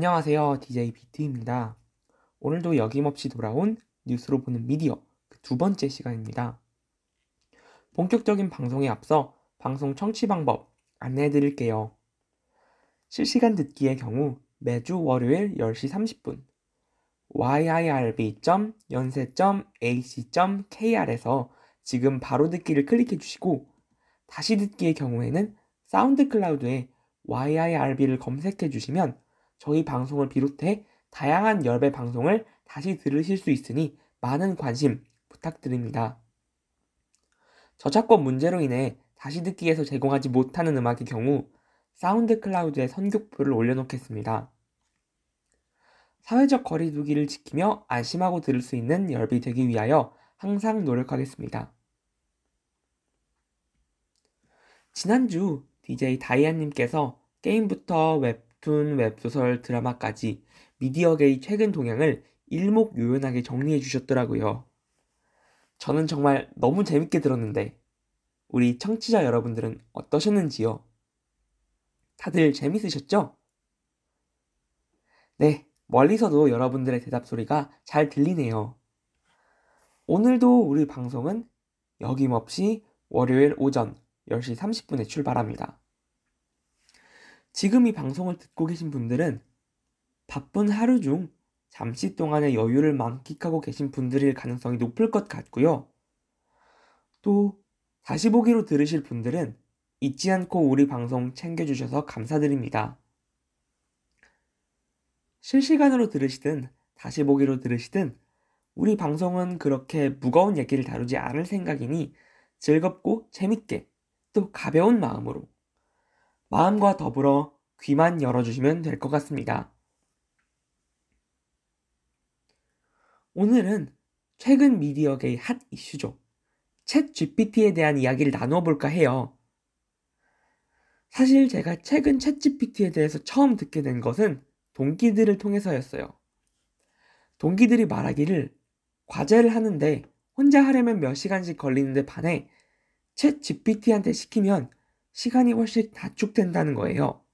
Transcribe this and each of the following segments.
안녕하세요. DJ 비트입니다. 오늘도 여김없이 돌아온 뉴스로 보는 미디어 그 두 번째 시간입니다. 본격적인 방송에 앞서 방송 청취 방법 안내해 드릴게요. 실시간 듣기의 경우 매주 월요일 10시 30분 yirb.연세.ac.kr에서 지금 바로 듣기를 클릭해 주시고 다시 듣기의 경우에는 SoundCloud에 yirb를 검색해 주시면 저희 방송을 비롯해 다양한 yirb 방송을 다시 들으실 수 있으니 많은 관심 부탁드립니다. 저작권 문제로 인해 다시 듣기에서 제공하지 못하는 음악의 경우 SoundCloud에 선곡표를 올려놓겠습니다. 사회적 거리두기를 지키며 안심하고 들을 수 있는 yirb 되기 위하여 항상 노력하겠습니다. 지난주 DJ 다이안님께서 게임부터 웹 툰, 웹소설, 드라마까지 미디어계의 최근 동향을 일목요연하게 정리해 주셨더라고요. 저는 정말 너무 재밌게 들었는데 우리 청취자 여러분들은 어떠셨는지요? 다들 재밌으셨죠? 네, 멀리서도 여러분들의 대답 소리가 잘 들리네요. 오늘도 우리 방송은 여김없이 월요일 오전 10시 30분에 출발합니다. 지금 이 방송을 듣고 계신 분들은 바쁜 하루 중 잠시 동안의 여유를 만끽하고 계신 분들일 가능성이 높을 것 같고요. 또 다시 보기로 들으실 분들은 잊지 않고 우리 방송 챙겨주셔서 감사드립니다. 실시간으로 들으시든 다시 보기로 들으시든 우리 방송은 그렇게 무거운 얘기를 다루지 않을 생각이니 즐겁고 재밌게 또 가벼운 마음으로 마음과 더불어 귀만 열어주시면 될 것 같습니다. 오늘은 최근 미디어계의 핫 이슈죠. 챗 GPT에 대한 이야기를 나누어 볼까 해요. 사실 제가 최근 챗 GPT에 대해서 처음 듣게 된 것은 동기들을 통해서였어요. 동기들이 말하기를 과제를 하는데 혼자 하려면 몇 시간씩 걸리는데 반해 챗 GPT한테 시키면 시간이 훨씬 단축된다는 거예요.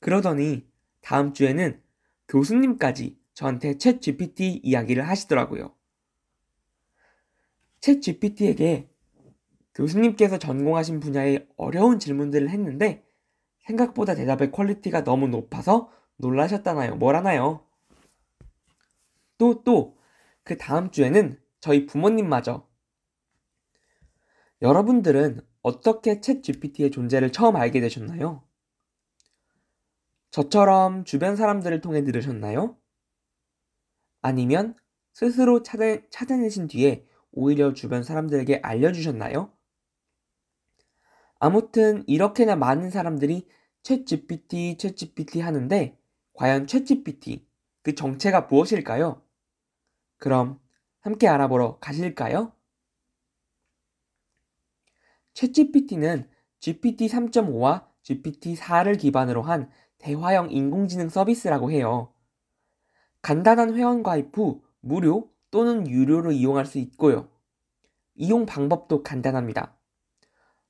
그러더니 다음 주에는 교수님까지 저한테 챗 GPT 이야기를 하시더라고요. ChatGPT에게 교수님께서 전공하신 분야의 어려운 질문들을 했는데 생각보다 대답의 quality가 너무 높아서 놀라셨다나요? 뭐라나요? 또, 또, 그 다음 주에는 저희 부모님마저 여러분들은 어떻게 ChatGPT의 존재를 처음 알게 되셨나요? 저처럼 주변 사람들을 통해 들으셨나요? 아니면 스스로 찾아, 찾아내신 뒤에 오히려 주변 사람들에게 알려주셨나요? 아무튼 이렇게나 많은 사람들이 챗 GPT, 챗 GPT 하는데 과연 챗 GPT 그 정체가 무엇일까요? 그럼 함께 알아보러 가실까요? 챗GPT는 GPT 3.5와 GPT 4를 기반으로 한 대화형 인공지능 서비스라고 해요. 간단한 회원 가입 후 무료 또는 유료로 이용할 수 있고요. 이용 방법도 간단합니다.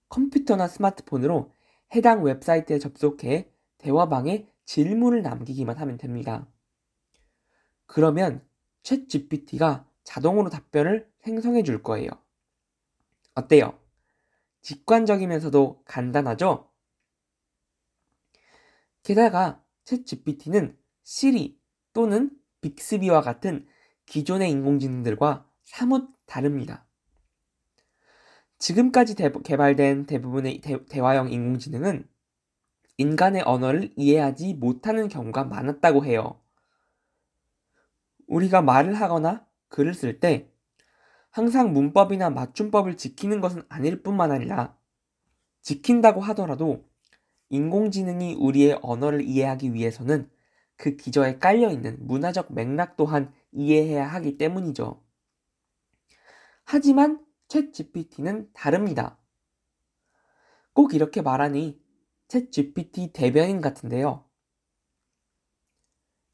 컴퓨터나 스마트폰으로 해당 웹사이트에 접속해 대화방에 질문을 남기기만 하면 됩니다. 그러면 챗 GPT가 자동으로 답변을 생성해 줄 거예요. 어때요? 직관적이면서도 간단하죠? 게다가 챗 GPT는 시리 또는 빅스비와 같은 기존의 인공지능들과 사뭇 다릅니다. 지금까지 대, 개발된 대부분의 대, 화형 인공지능은 인간의 언어를 이해하지 못하는 경우가 많았다고 해요. 우리가 말을 하거나 글을 쓸 때 항상 문법이나 맞춤법을 지키는 것은 아닐 뿐만 아니라 지킨다고 하더라도 인공지능이 우리의 언어를 이해하기 위해서는 그 기저에 깔려 있는 문화적 맥락 또한 이해해야 하기 때문이죠. 하지만 챗 GPT는 다릅니다. 꼭 이렇게 말하니 챗 GPT 대변인 같은데요.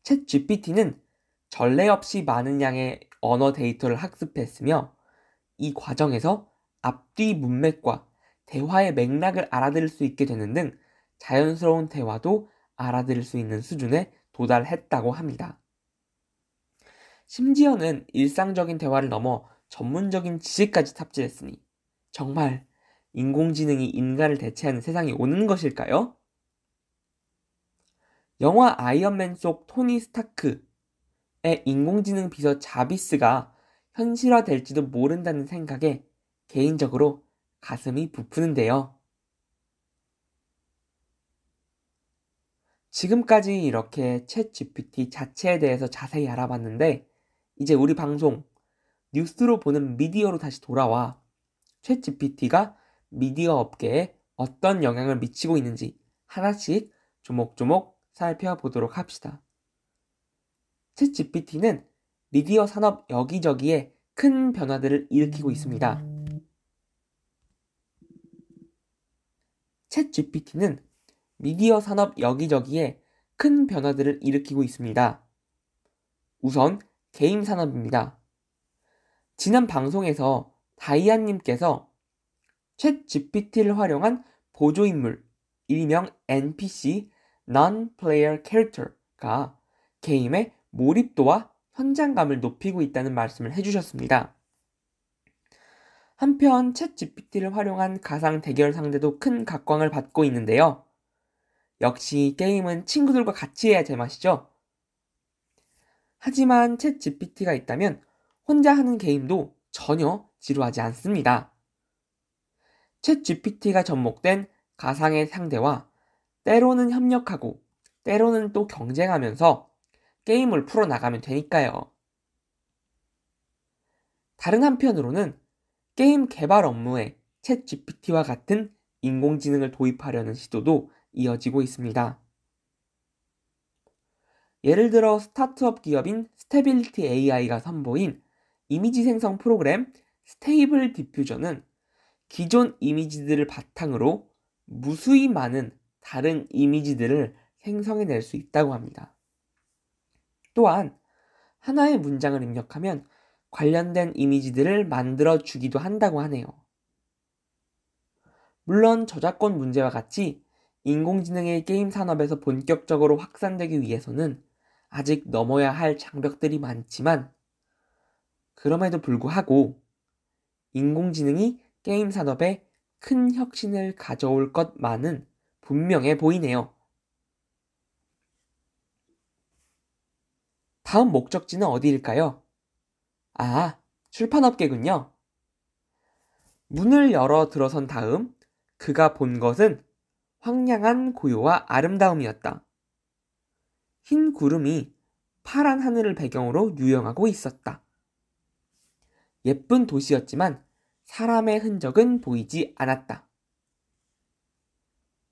챗 GPT는 전례 없이 많은 양의 언어 데이터를 학습했으며 이 과정에서 앞뒤 문맥과 대화의 맥락을 알아들을 수 있게 되는 등 자연스러운 대화도 알아들을 수 있는 수준에 도달했다고 합니다. 심지어는 일상적인 대화를 넘어 전문적인 지식까지 탑재했으니 정말 인공지능이 인간을 대체하는 세상이 오는 것일까요? 영화 아이언맨 속 토니 스타크의 인공지능 비서 자비스가 현실화될지도 모른다는 생각에 개인적으로 가슴이 부푸는데요. 지금까지 이렇게 챗 GPT 자체에 대해서 자세히 알아봤는데 이제 우리 방송 뉴스로 보는 미디어로 다시 돌아와 챗 GPT가 미디어 업계에 어떤 영향을 미치고 있는지 하나씩 조목조목 살펴보도록 합시다. 챗 GPT는 미디어 산업 여기저기에 큰 변화들을 일으키고 있습니다. 챗 GPT는 미디어 산업 여기저기에 큰 변화들을 일으키고 있습니다. 우선 게임 산업입니다. 지난 방송에서 다이안님께서 챗 GPT를 활용한 보조인물, 일명 NPC, Non-Player Character가 게임의 몰입도와 현장감을 높이고 있다는 말씀을 해주셨습니다. 한편 챗 GPT를 활용한 가상 대결 상대도 큰 각광을 받고 있는데요. 역시 게임은 친구들과 같이 해야 제맛이죠. 하지만 챗 GPT가 있다면 혼자 하는 게임도 전혀 지루하지 않습니다. 챗 GPT가 접목된 가상의 상대와 때로는 협력하고 때로는 또 경쟁하면서 게임을 풀어나가면 되니까요. 다른 한편으로는 게임 개발 업무에 챗 GPT와 같은 인공지능을 도입하려는 시도도 이어지고 있습니다. 예를 들어 스타트업 기업인 Stability AI가 선보인 이미지 생성 프로그램 Stable Diffusion은 기존 이미지들을 바탕으로 무수히 많은 다른 이미지들을 생성해낼 수 있다고 합니다. 또한 하나의 문장을 입력하면 관련된 이미지들을 만들어 주기도 한다고 하네요. 물론 저작권 문제와 같이 인공지능의 게임 산업에서 본격적으로 확산되기 위해서는 아직 넘어야 할 장벽들이 많지만 그럼에도 불구하고 인공지능이 게임 산업에 큰 혁신을 가져올 것만은 분명해 보이네요. 다음 목적지는 어디일까요? 아, 출판업계군요. 문을 열어 들어선 다음 그가 본 것은 황량한 고요와 아름다움이었다. 흰 구름이 파란 하늘을 배경으로 유영하고 있었다. 예쁜 도시였지만 사람의 흔적은 보이지 않았다.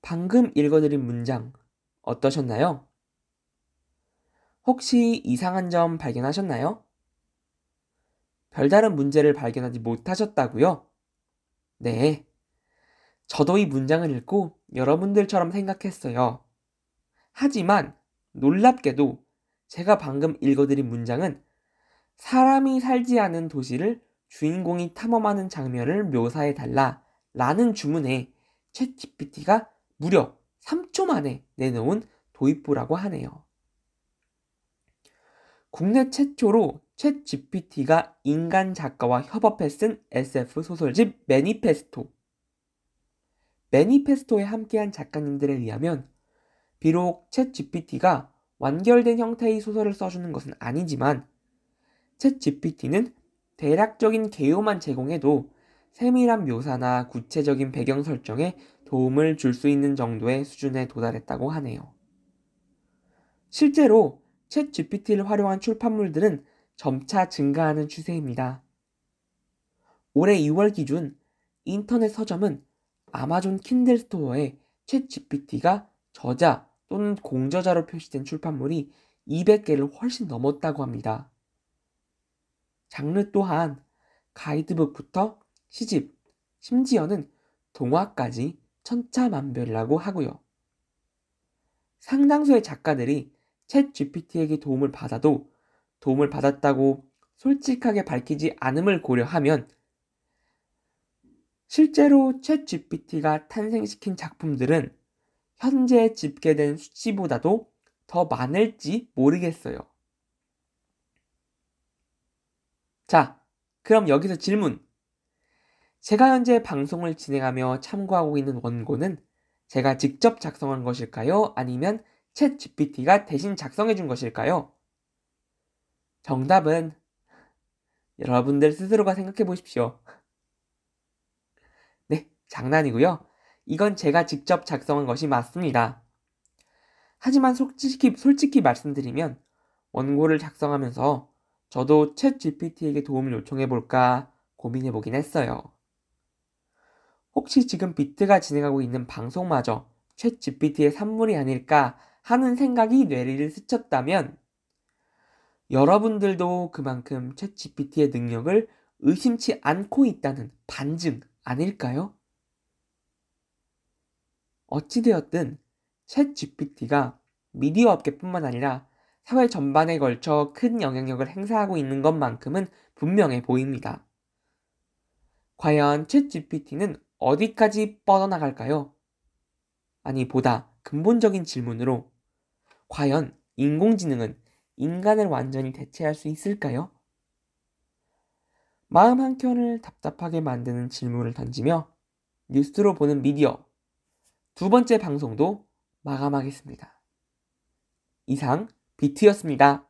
방금 읽어드린 문장 어떠셨나요? 혹시 이상한 점 발견하셨나요? 별다른 문제를 발견하지 못하셨다고요? 네. 저도 이 문장을 읽고 여러분들처럼 생각했어요. 하지만 놀랍게도 제가 방금 읽어드린 문장은 사람이 살지 않은 도시를 주인공이 탐험하는 장면을 묘사해 달라 라는 주문에 챗 GPT가 무려 3초 만에 내놓은 도입부라고 하네요. 국내 최초로 챗 GPT가 인간 작가와 협업해 쓴 SF 소설집 매니페스토. 매니페스토에 함께한 작가님들에 의하면 비록 챗 GPT가 완결된 형태의 소설을 써주는 것은 아니지만 챗 GPT는 대략적인 개요만 제공해도 세밀한 묘사나 구체적인 배경 설정에 도움을 줄 수 있는 정도의 수준에 도달했다고 하네요. 실제로 챗 GPT를 활용한 출판물들은 점차 증가하는 추세입니다. 올해 2월 기준 인터넷 서점은 아마존 킨들 스토어에 챗 GPT가 저자 또는 공저자로 표시된 출판물이 200개를 훨씬 넘었다고 합니다. 장르 또한 가이드북부터 시집, 심지어는 동화까지 천차만별이라고 하고요. 상당수의 작가들이 챗 GPT에게 도움을 받아도 도움을 받았다고 솔직하게 밝히지 않음을 고려하면 실제로 챗 GPT가 탄생시킨 작품들은 현재 집계된 수치보다도 더 많을지 모르겠어요. 자, 그럼 여기서 질문. 제가 현재 방송을 진행하며 참고하고 있는 원고는 제가 직접 작성한 것일까요? 아니면 챗 GPT가 대신 작성해 준 것일까요? 정답은 여러분들 스스로가 생각해 보십시오. 네, 장난이고요. 이건 제가 직접 작성한 것이 맞습니다. 하지만 솔직히, 솔직히 말씀드리면 원고를 작성하면서 저도 챗 GPT에게 도움을 요청해 볼까 고민해 보긴 했어요. 혹시 지금 비트가 진행하고 있는 방송마저 챗 GPT의 산물이 아닐까 하는 생각이 뇌리를 스쳤다면 여러분들도 그만큼 챗 GPT의 능력을 의심치 않고 있다는 반증 아닐까요? 어찌되었든 챗 GPT가 미디어 업계뿐만 아니라 사회 전반에 걸쳐 큰 영향력을 행사하고 있는 것만큼은 분명해 보입니다. 과연 챗 GPT는 어디까지 뻗어나갈까요? 아니, 보다 근본적인 질문으로, 과연 인공지능은 인간을 완전히 대체할 수 있을까요? 마음 한켠을 답답하게 만드는 질문을 던지며 뉴스로 보는 미디어 두 번째 방송도 마감하겠습니다. 이상 비트였습니다.